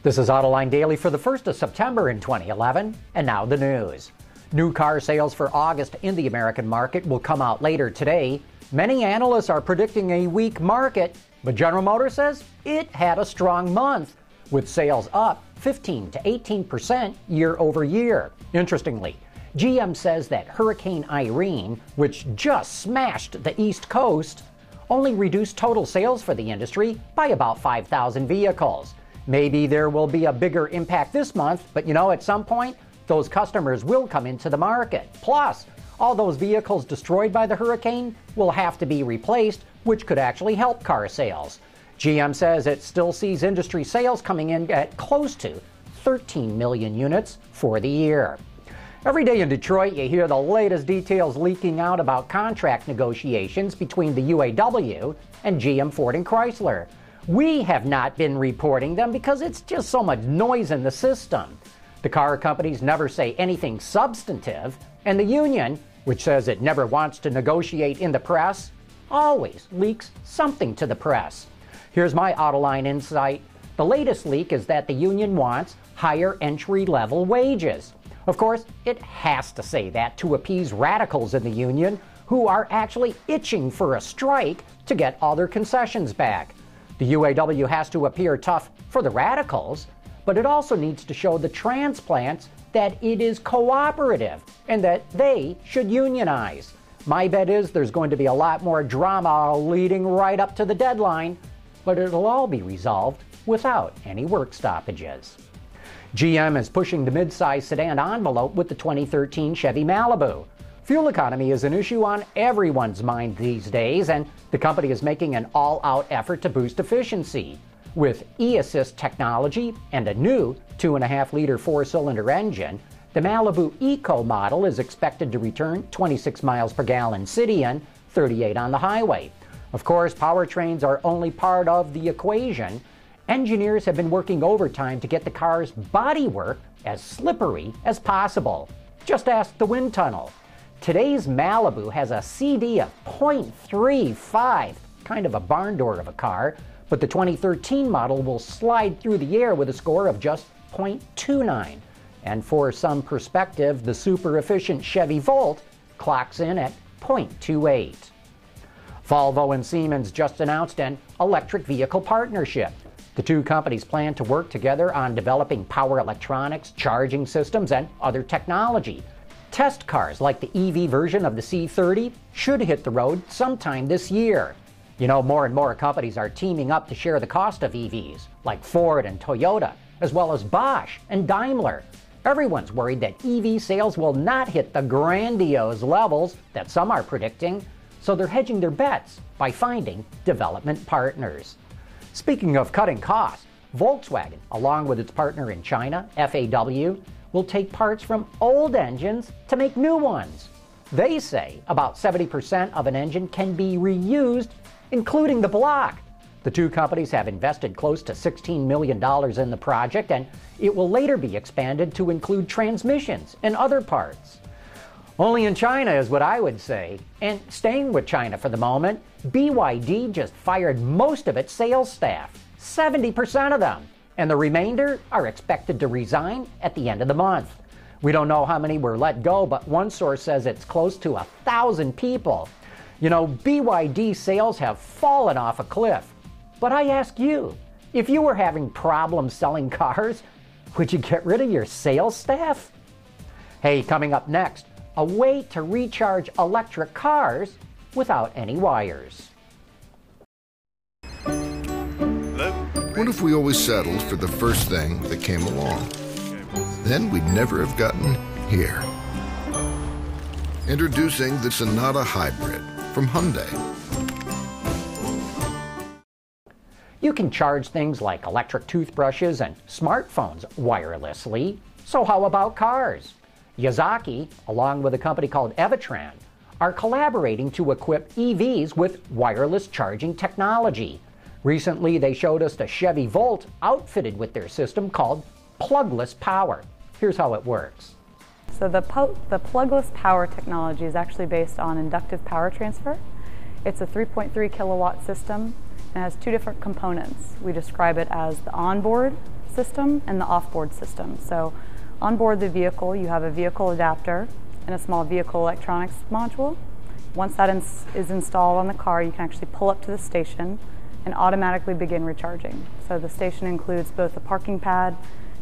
This is Autoline Daily for the 1st of September in 2011, and now the news. New car sales for August in the American market will come out later today. Many analysts are predicting a weak market, but General Motors says it had a strong month, with sales up 15 to 18 percent year over year. Interestingly, GM says that Hurricane Irene, which just smashed the East Coast, only reduced total sales for the industry by about 5,000 vehicles. Maybe there will be a bigger impact this month, but you know, at some point, those customers will come into the market. Plus, all those vehicles destroyed by the hurricane will have to be replaced, which could actually help car sales. GM says it still sees industry sales coming in at close to 13 million units for the year. Every day in Detroit, you hear the latest details leaking out about contract negotiations between the UAW and GM Ford and Chrysler. We have not been reporting them because it's just so much noise in the system. The car companies never say anything substantive, and the union, which says it never wants to negotiate in the press, always leaks something to the press. Here's my Autoline insight. The latest leak is that the union wants higher entry level wages. Of course, it has to say that to appease radicals in the union who are actually itching for a strike to get all their concessions back. The UAW has to appear tough for the radicals, but it also needs to show the transplants that it is cooperative and that they should unionize. My bet is there's going to be a lot more drama leading right up to the deadline, but it'll all be resolved without any work stoppages. GM is pushing the midsize sedan envelope with the 2013 Chevy Malibu. Fuel economy is an issue on everyone's mind these days, and the company is making an all out effort to boost efficiency. With e assist technology and a new 2.5 liter four cylinder engine, the Malibu Eco model is expected to return 26 miles per gallon city and 38 on the highway. Of course, powertrains are only part of the equation. Engineers have been working overtime to get the car's bodywork as slippery as possible. Just ask the wind tunnel. Today's Malibu has a CD of 0.35, kind of a barn door of a car, but the 2013 model will slide through the air with a score of just 0.29. And for some perspective, the super efficient Chevy Volt clocks in at 0.28. Volvo and Siemens just announced an electric vehicle partnership. The two companies plan to work together on developing power electronics, charging systems, and other technology. Test cars like the EV version of the C30 should hit the road sometime this year. You know, more and more companies are teaming up to share the cost of EVs, like Ford and Toyota, as well as Bosch and Daimler. Everyone's worried that EV sales will not hit the grandiose levels that some are predicting, so they're hedging their bets by finding development partners. Speaking of cutting costs, Volkswagen, along with its partner in China, FAW, will take parts from old engines to make new ones. They say about 70% of an engine can be reused, including the block. The two companies have invested close to $16 million in the project, and it will later be expanded to include transmissions and other parts. Only in China is what I would say. And staying with China for the moment, BYD just fired most of its sales staff, 70% of them, and the remainder are expected to resign at the end of the month. We don't know how many were let go, but one source says it's close to a thousand people. You know, BYD sales have fallen off a cliff. But I ask you, if you were having problems selling cars, would you get rid of your sales staff? Hey, coming up next, a way to recharge electric cars without any wires. What if we always settled for the first thing that came along? Then we'd never have gotten here. Introducing the Sonata Hybrid from Hyundai. You can charge things like electric toothbrushes and smartphones wirelessly. So, how about cars? Yazaki, along with a company called Evatran, are collaborating to equip EVs with wireless charging technology. Recently, they showed us the Chevy Volt outfitted with their system called plugless power. Here's how it works. So the, the plugless power technology is actually based on inductive power transfer. It's a 3.3 kilowatt system and has two different components. We describe it as the onboard system and the offboard system. So on board the vehicle, you have a vehicle adapter and a small vehicle electronics module. Once that is installed on the car, you can actually pull up to the station and automatically begin recharging. So the station includes both a parking pad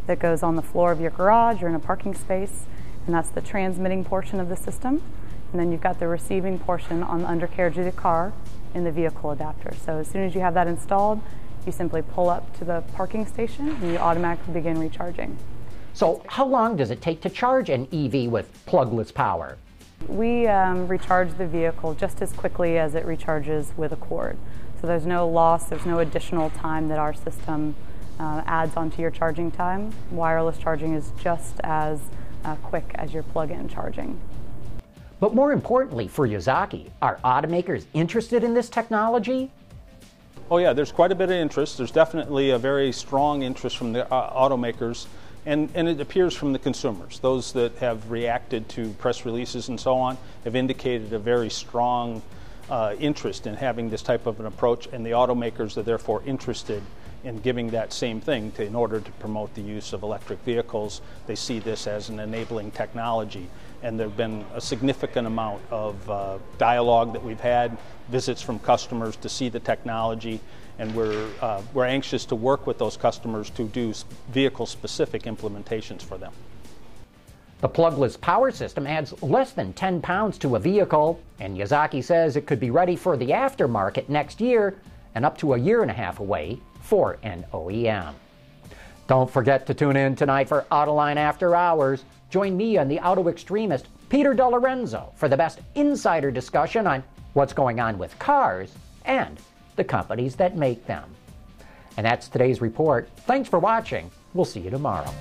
that goes on the floor of your garage or in a parking space, and that's the transmitting portion of the system. And then you've got the receiving portion on the undercarriage of the car in the vehicle adapter. So as soon as you have that installed, you simply pull up to the parking station and you automatically begin recharging. So how long does it take to charge an EV with plugless power? We um, recharge the vehicle just as quickly as it recharges with a cord. So there's no loss, there's no additional time that our system uh, adds onto your charging time. Wireless charging is just as uh, quick as your plug-in charging. But more importantly for Yazaki, are automakers interested in this technology? Oh yeah, there's quite a bit of interest. There's definitely a very strong interest from the uh, automakers, and, and it appears from the consumers. Those that have reacted to press releases and so on have indicated a very strong uh, interest in having this type of an approach, and the automakers are therefore interested in giving that same thing to, in order to promote the use of electric vehicles. They see this as an enabling technology. And there have been a significant amount of uh, dialogue that we've had, visits from customers to see the technology, and we're, uh, we're anxious to work with those customers to do vehicle specific implementations for them. The plugless power system adds less than 10 pounds to a vehicle, and Yazaki says it could be ready for the aftermarket next year and up to a year and a half away for an OEM. Don't forget to tune in tonight for Autoline After Hours. Join me and the auto extremist Peter DeLorenzo for the best insider discussion on what's going on with cars and the companies that make them. And that's today's report. Thanks for watching. We'll see you tomorrow.